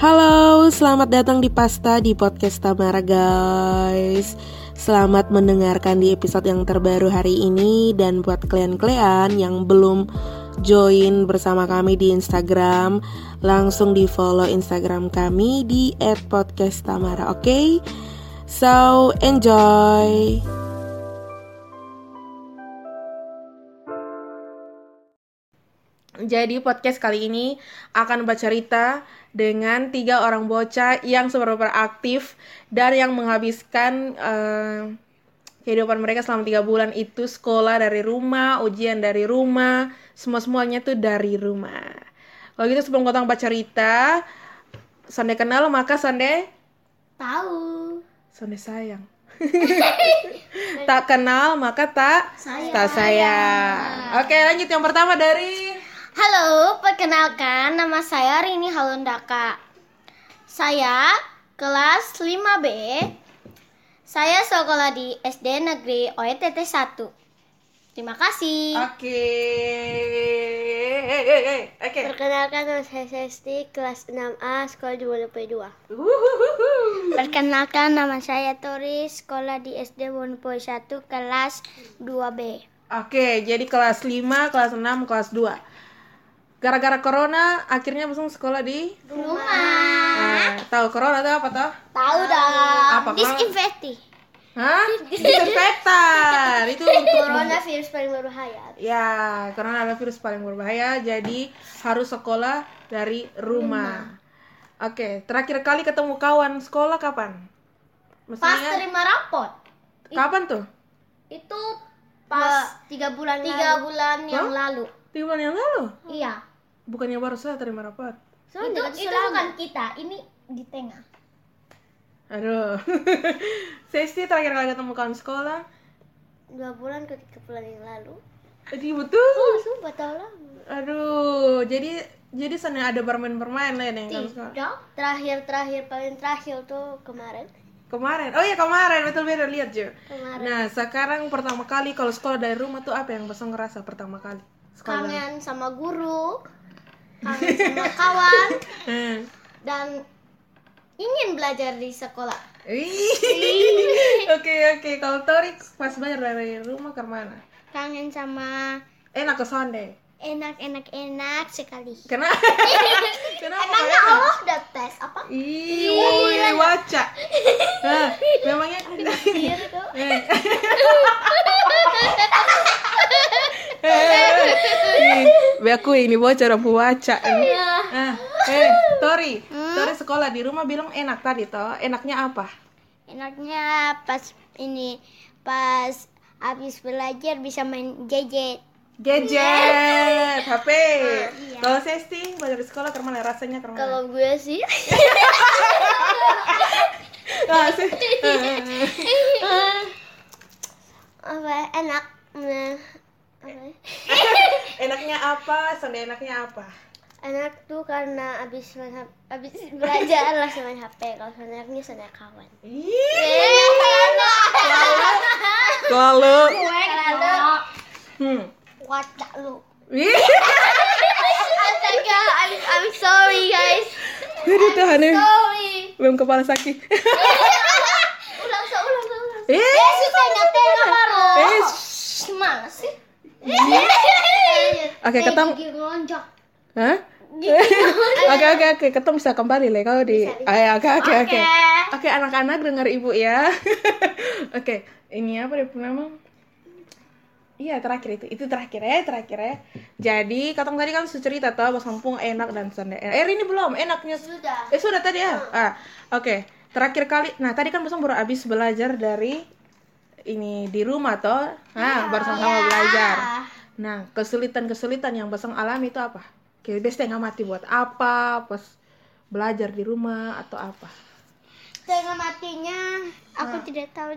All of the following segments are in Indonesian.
Halo, selamat datang di Pasta di podcast Tamara guys Selamat mendengarkan di episode yang terbaru hari ini Dan buat kalian-kalian yang belum join bersama kami di Instagram Langsung di follow Instagram kami di @podcasttamara, oke? Okay? So, enjoy! Jadi podcast kali ini akan bercerita dengan tiga orang bocah yang super aktif dan yang menghabiskan uh, kehidupan mereka selama tiga bulan itu sekolah dari rumah, ujian dari rumah, semua semuanya tuh dari rumah. Kalau gitu sebelum kotong bercerita, Sande kenal maka Sande tahu. Sande sayang. tak kenal maka tak sayang. tak sayang. Oke lanjut yang pertama dari Halo, perkenalkan nama saya Rini Halundaka. Saya kelas 5B. Saya sekolah di SD Negeri OETT 1. Terima kasih. Oke. Oke. Perkenalkan nama saya Sesti, kelas 6A, sekolah di Wonopoe 2. Perkenalkan nama saya Tori, sekolah di SD Wonopoe 1, kelas 2B. Oke, jadi kelas 5, kelas 6, kelas 2 gara-gara corona akhirnya langsung sekolah di rumah. Nah, tahu corona itu apa toh? Tahu dong. Apa? Disinfekti. Hah? Disinfektan. itu untuk corona virus paling berbahaya. Ya, corona adalah virus paling berbahaya, jadi harus sekolah dari rumah. rumah. Oke, terakhir kali ketemu kawan sekolah kapan? Mestinya... Pas terima rapot. Kapan tuh? Itu pas tiga bulan tiga bulan yang huh? lalu. Tiga bulan yang lalu? Iya. Bukannya baru saja terima rapat? So, itu itu bukan kita, ini di tengah. Aduh. Sesti terakhir kali ketemu kawan sekolah? Dua bulan ke tiga bulan yang lalu. Jadi betul? Oh, sumpah tahu lah. Aduh, jadi jadi sana ada bermain-bermain lah yang kan sekolah. Terakhir terakhir paling terakhir tuh kemarin. Kemarin, oh iya kemarin betul betul lihat Jo. Kemarin. Nah sekarang pertama kali kalau sekolah dari rumah tuh apa yang besok ngerasa pertama kali? Sekolah. Kangen sama guru, kangen sama kawan. Hmm. dan ingin belajar di sekolah. Oke oke. Kalau Tori pas belajar dari rumah ke mana? Kangen sama enak ke sonde enak enak enak sekali. Kenapa kenapa emangnya Allah udah tes apa? Ih waca. Memangnya aku ini bocor aku baca ah, eh Tori. Hmm? Tori sekolah di rumah bilang enak tadi toh. Enaknya apa? Enaknya pas ini pas habis belajar bisa main gadget. Gadget HP nah, iya. kalau Sesti belajar di sekolah ke mana rasanya ke mana kalau gue sih. Ah, sih apa enak nah enaknya apa? Sonde enaknya apa? Enak tuh karena abis main abis belajar lah main HP. Kalau enaknya sama kawan. Kalau kalau hmm. Wacak lu. Astaga, I'm, I'm sorry guys. Aduh Tuhan Sorry. Belum kepala sakit. ulang, ulang, ulang. Eh, susah nyate baru. Eh, gimana sih? Oke, ketemu. Hah? Oke oke oke, ketemu bisa kembali lah kalau di. Oke oke oke. Oke anak-anak dengar ibu ya. Oke, ini apa deh nama? Iya terakhir itu, itu terakhir ya, terakhir ya. Jadi katong tadi kan cerita tuh bahwa kampung enak dan sende. Eh ini belum, enaknya sudah. Eh sudah tadi ya. Ah, oke. Okay. Terakhir kali, nah tadi kan Basang baru habis belajar dari ini di rumah toh? Nah baru sama-sama yeah. belajar. Nah kesulitan-kesulitan yang basang alami itu apa? Kayak biasa nggak mati buat apa? Pas belajar di rumah atau apa? Setengah matinya aku nah. tidak tahu.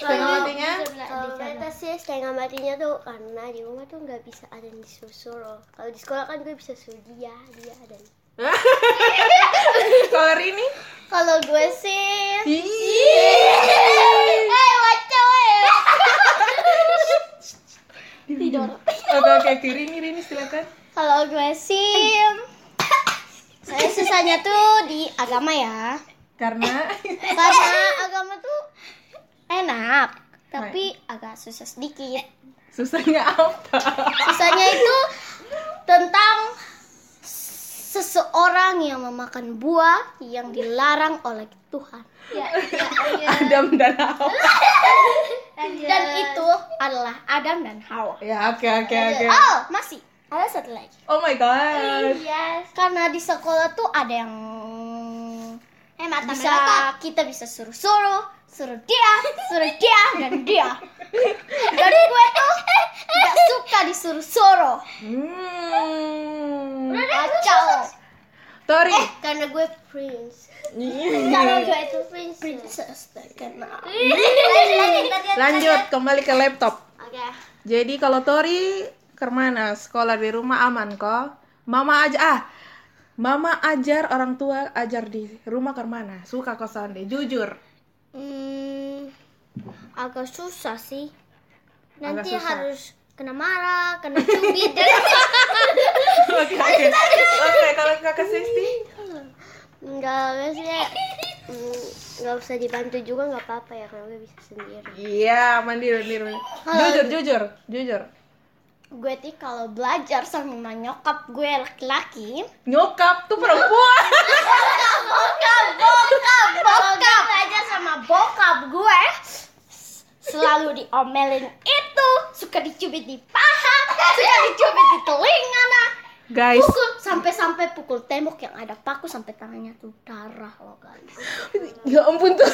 Setengah matinya? kalau sih setengah matinya tuh karena di rumah tuh nggak bisa ada yang disusul loh. Kalau di sekolah kan gue bisa susul dia dia ada. Kalau ini? Kalau gue sih tidur oke oke kiri ini Rini silakan kalau gue sih saya susah susahnya tuh di agama ya. Karena Karena agama tuh enak, tapi agak susah sedikit. susahnya apa? Susahnya itu tentang seseorang yang memakan buah yang dilarang oleh Tuhan. Adam dan Hawa. Dan itu adalah Adam dan Hawa. Ya, oke oke oke. Oh, masih ada satu lagi. Oh my god. Yes. Karena di sekolah tuh ada yang eh mata bisa kita bisa suruh-suruh, suruh dia, suruh dia dan dia. Dan gue tuh gak suka disuruh-suruh. Hmm. Kacau. Tori. Eh, karena gue prince. Karena gue itu princess. Princess terkenal. Lanjut kembali ke laptop. Oke. Jadi kalau Tori ke mana? Sekolah di rumah aman kok? Mama aja ah. Mama ajar orang tua ajar di rumah ke mana? Suka kosan deh, jujur. Hmm, agak susah sih. Nanti susah. harus kena marah, kena cubit dan Oke oke. Oke kalau kakak Sesti? enggak sih. Hmm, nggak usah dibantu juga nggak apa-apa ya karena gue bisa sendiri. Iya mandiri mandiri. Jujur jujur jujur. Gue tuh kalau belajar sama nyokap gue laki-laki, Nyokap tuh perempuan. bokap, bokap, bokap belajar sama bokap gue selalu diomelin itu suka dicubit di paha suka dicubit di telinga nah Guys, pukul sampai-sampai pukul tembok yang ada paku sampai tangannya tuh darah loh guys ya ampun tuh.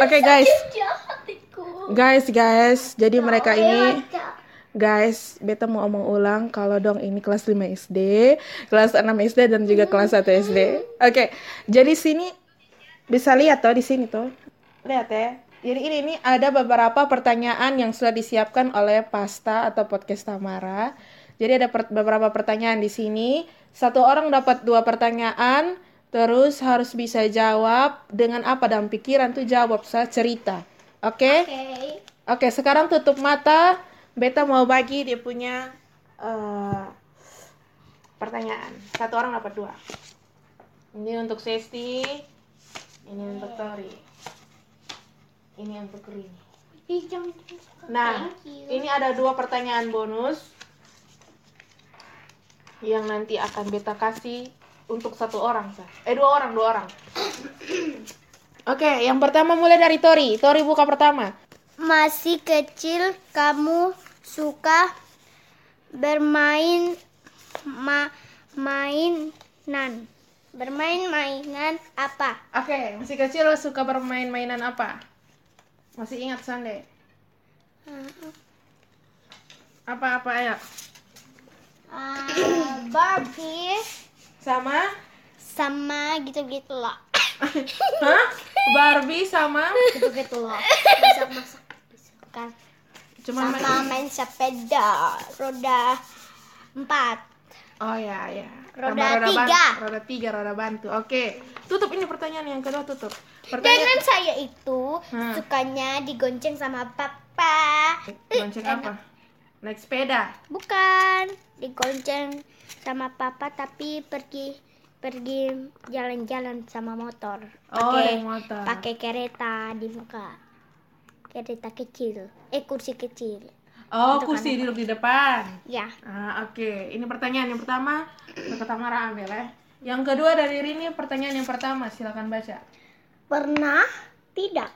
Oke guys, jahatiku guys guys. Jadi mereka ini Baca. Guys, beta mau omong ulang kalau dong ini kelas 5 SD, kelas 6 SD dan juga kelas 1 SD. Oke. Jadi sini bisa lihat tuh di sini tuh. Lihat ya. Jadi ini ini ada beberapa pertanyaan yang sudah disiapkan oleh Pasta atau podcast Tamara. Jadi ada per- beberapa pertanyaan di sini. Satu orang dapat dua pertanyaan, terus harus bisa jawab dengan apa dalam pikiran tuh jawab saya cerita. Oke? oke Oke, sekarang tutup mata. Beta mau bagi dia punya eh, pertanyaan. Satu orang dapat dua. Ini untuk Sesti. Ini untuk Tori. Ini Rini. Ih, jangan Nah, ini ada dua pertanyaan bonus yang nanti akan beta kasih untuk satu orang, Sa. Eh dua orang, dua orang. Oke, yang pertama mulai dari Tori. Tori buka pertama. Masih kecil kamu suka bermain ma mainan. Bermain mainan apa? Oke, masih kecil suka bermain mainan apa? Masih ingat Sande? Apa-apa ya? Ah, Barbie Sama? sama gitu-gitu loh. Hah? Barbie sama? Gitu-gitu loh. Masak-masak kan. Cuma Sama main sepeda roda empat. Oh ya ya. Roda ban- tiga. roda tiga, roda bantu. Oke. Tutup ini pertanyaan yang kedua tutup. Dengan Pertanyaan saya itu Hmm. sukanya digonceng sama papa. Eh, apa? Naik sepeda. Bukan, digonceng sama papa tapi pergi pergi jalan-jalan sama motor. Oh, Pakai naik motor. pakai kereta di muka. Kereta kecil. Eh kursi kecil. Oh, Untuk kursi duduk di depan. Ya. Ah, oke. Ini pertanyaan yang pertama. Kakak Tamara ambil ya. Yang kedua dari Rini pertanyaan yang pertama, silakan baca. Pernah tidak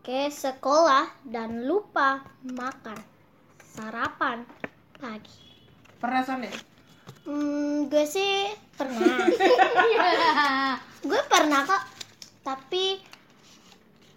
ke sekolah dan lupa makan sarapan pagi? Pernah Sande? Hmm, gue sih pernah. gue pernah kok. Tapi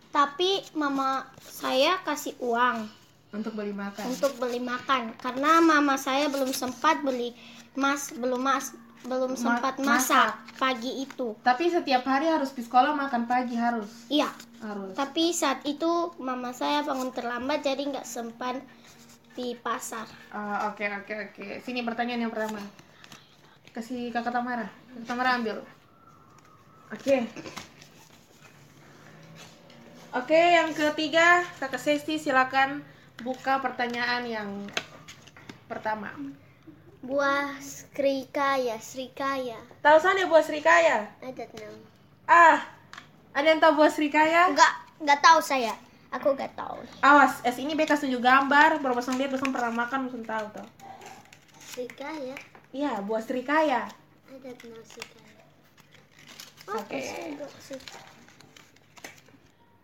tapi mama saya kasih uang Untuk beli makan. untuk beli makan karena mama saya belum sempat beli mas belum mas belum Ma- sempat masak pagi itu. Tapi setiap hari harus di sekolah makan pagi harus. Iya. Harus. Tapi saat itu mama saya bangun terlambat jadi nggak sempat di pasar. Ah, Oke oke oke. Sini pertanyaan yang pertama. Kasih kakak Tamara. Kakak Tamara ambil. Oke. Oke, yang ketiga kakak Sesti silakan buka pertanyaan yang pertama. Buah srikaya, srikaya. Tahu sana buah serikaya? Ada enam. Ah, ada yang tahu buah serikaya? Enggak, enggak tahu saya. Aku enggak tahu. Awas, es ini beka tunjuk gambar, berapa lihat besok pernah makan, mesti tahu tuh. Srikaya. Iya, buah serikaya. Ada enam srikaya. Oke. Enggak sih.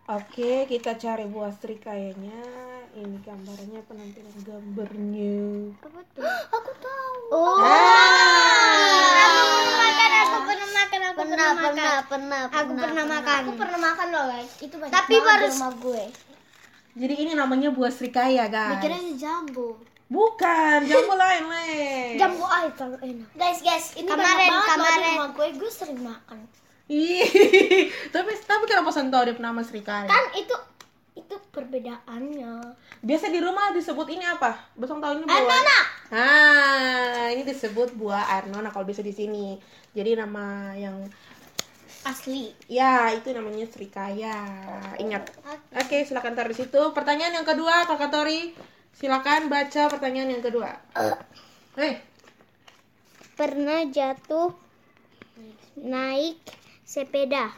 Oke, kita cari buah serikayanya. Ini gambarnya penampilan gambarnya. Apa tuh? Aku tahu. Oh. Aku pernah makan, aku pernah makan, aku pernah, makan. Pernah, pernah, Aku pernah makan. Aku pernah makan loh, guys. Itu banyak Tapi baru rumah gue. Jadi ini namanya buah serikaya, guys. Mikirnya jambu. Bukan, jambu lain, lain. Jambu air kalau enak. Guys, guys, ini kemarin, kemarin. Di rumah gue, gue sering makan. Ih, tapi tapi kenapa dia nama serikaya? Kan itu itu perbedaannya. Biasa di rumah disebut ini apa? Besok tahu ini buah. Arnona. Ah, ini disebut buah Arnona kalau bisa di sini. Jadi nama yang Asli. ya itu namanya serikaya. Ingat. Oke, silakan taruh di situ. Pertanyaan yang kedua, Kakak Tori. Silakan baca pertanyaan yang kedua. Eh, Pernah jatuh naik sepeda.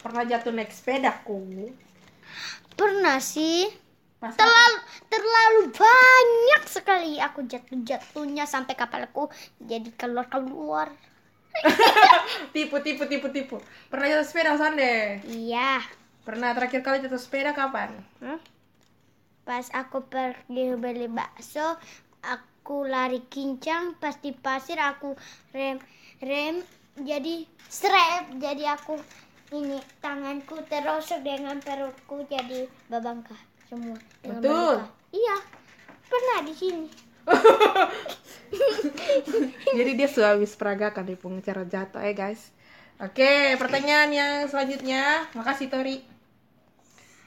pernah jatuh naik sepedaku. Pernah sih. Pas Terlalu terlalu banyak sekali aku jatuh-jatuhnya sampai kepalaku jadi keluar-keluar. tipu tipu tipu tipu. Pernah jatuh sepeda Sande? Iya. Pernah terakhir kali jatuh sepeda kapan? Hah? Pas aku pergi beli bakso, aku lari kincang, pas di pasir aku rem rem jadi strep, jadi aku ini tanganku terosok dengan perutku jadi babangka semua. dengan Betul. babangka. Iya. Pernah di sini. Jadi dia sudah habis peragakan di pengacara jatuh ya guys. Oke, pertanyaan yang selanjutnya. Makasih Tori.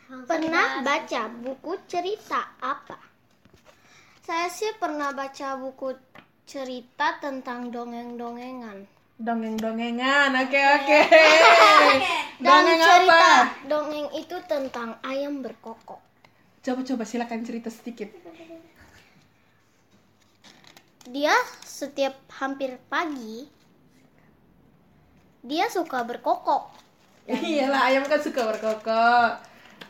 Pernah baca buku cerita apa? Saya sih pernah baca buku cerita tentang dongeng-dongengan. Dongeng-dongengan. Oke, oke. Dan Dongeng cerita apa? dongeng itu tentang ayam berkokok. Coba-coba silakan cerita sedikit. Dia setiap hampir pagi dia suka berkokok Iyalah, ayam kan suka berkokok.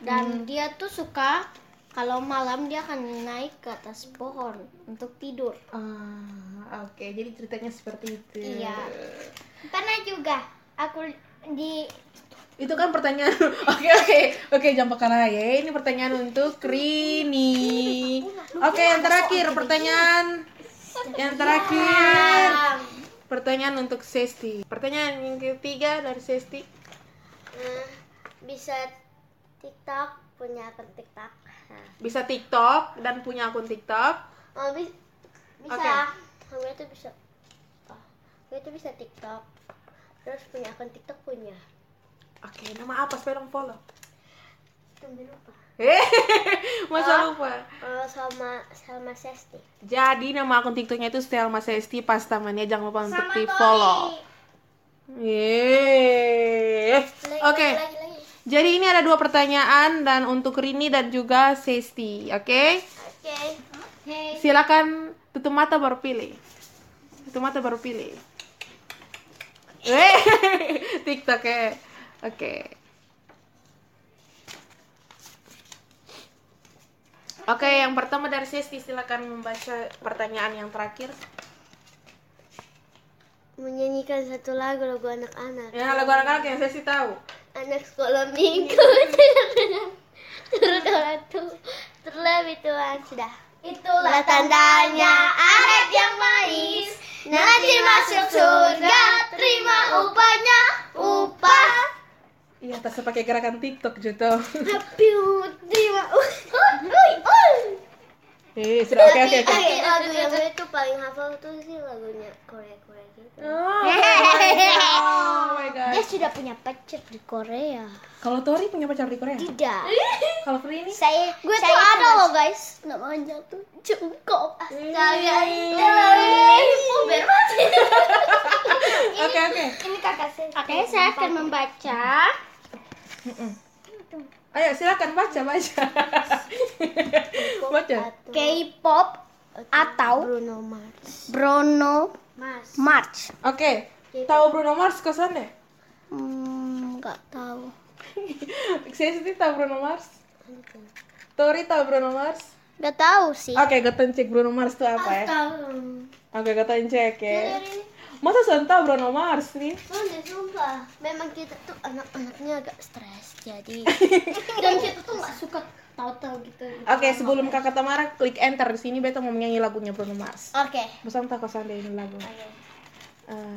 dan dia tuh suka kalau malam dia akan naik ke atas pohon untuk tidur. Ah, oke. Jadi ceritanya seperti itu. Iya. Pernah juga aku di Itu kan pertanyaan. Oke, oke. Oke, jangan pakai ya. Ini pertanyaan untuk Rini. Oke, yang terakhir pertanyaan yang terakhir. Pertanyaan untuk Sesti. Pertanyaan yang ketiga dari Sesti. Eh, bisa TikTok punya akun TikTok. Nah. Bisa TikTok dan punya akun TikTok. Oh, bi- bisa. Oke. Gue itu bisa. Oh, gue itu bisa TikTok. Terus punya akun TikTok punya. Oke, nama apa? Supaya dong follow. Tunggu lupa. Eh, masa Oh. lupa. Oh, sama sama Sesti. Jadi nama akun TikToknya itu Stelma Sesti Pastamania. Jangan lupa untuk di follow. Yeay. Oke. Lagi, lagi. Jadi ini ada dua pertanyaan dan untuk Rini dan juga Sesti, oke? Oke. Hey. Silakan tutup mata baru pilih. Tutup mata baru pilih. Eh, TikTok ya. Oke. Oke, yang pertama dari Sesti silakan membaca pertanyaan yang terakhir. Menyanyikan satu lagu lagu anak-anak. Ya, lagu anak-anak yang Sesti tahu. Anak sekolah minggu turut orang tu terlebih Tuhan sudah. Itulah tandanya anak yang mais nanti masuk surga terima upahnya upah Iya, tak pakai gerakan TikTok gitu. tapi terima upah. Eh, sudah oke oke oke. Oke, lagu yang gue tuh paling hafal tuh sih lagunya Korea Korea gitu. Oh, oh my god. Dia sudah punya pacar di Korea. Kalau Tori punya pacar di Korea? Tidak. Kalau Rini? Saya gue tuh ada loh guys. Namanya tuh Jungkook. Astaga. Puber. Oke oke. Ini kakak saya. Oke, saya akan membaca Ayo silakan baca baca. baca. K-pop atau Bruno Mars. Bruno Mars. Mars. Oke, tahu Bruno Mars kosannya? Hmm, nggak tahu. Saya sih tahu Bruno Mars. Tori tahu Bruno Mars? Nggak tahu sih. Oke, gue cek Bruno Mars itu apa ya? Tahu. Oke, gue cek ya. Masa saya tahu Bruno Mars nih? Mana sumpah. Memang kita tuh anak-anaknya agak stres jadi dan kita tuh nggak suka tahu-tahu gitu. Oke, sebelum kakak Tamara klik enter di sini, beta mau menyanyi lagunya Bruno Mars. Oke. Bosan tak kosan deh ini lagu. Uh,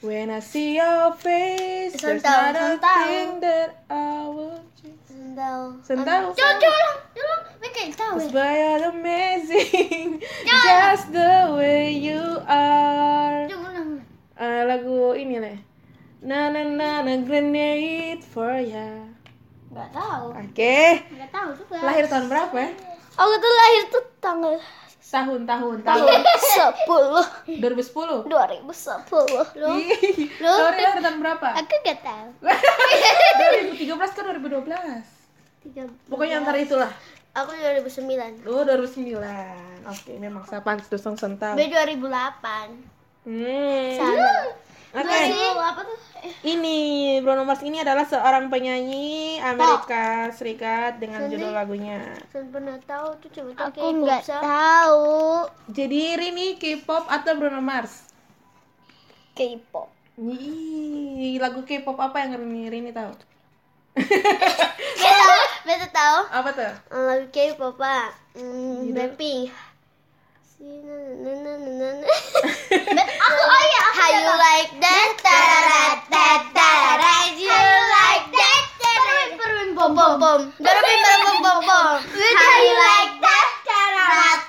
when I see your face, there's Sentau, not a sentau. thing that I would choose. Sendal. Sentau. Jangan jangan jangan. Tahu. Cause amazing, just the way you are. Eh, lagu ini nih. Na na na na grenade for ya. Nggak tahu. Oke. Nggak tahu juga. Lahir tahun berapa ya? Aku tuh lahir tuh tanggal Tahun tahun tahun 10 2010. 2010. Ih, Sorry lahir tahun berapa? Aku nggak tahu. 2013 ke 2012. Tiga. Pokoknya antara itulah. Aku 2009. Oh, 2009. Oke, memang saya pantas dosong sentau. B 2008. Hmm. Sama. Oke. apa tuh? Ini Bruno Mars ini adalah seorang penyanyi Amerika Serikat dengan judul lagunya. Saya pernah tahu tuh cuma tahu Aku K-pop, nggak tahu Jadi Rini K-pop atau Bruno Mars? K-pop. Ih, lagu K-pop apa yang Rini, Rini tahu? Beta tahu, beta tahu. Apa tuh? Lagu K-pop Pak. Hmm, Blackpink. Na. Aku oh iya, How you like that? Tararat, tararat. You like that? Tararat. Bom bom bom. Dorobin bom bom bom. How you like that? Tararat,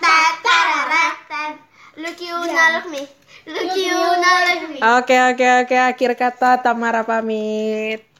tararat. Look you now look me. Look you now look me. Oke, oke, oke. Akhir kata Tamara pamit.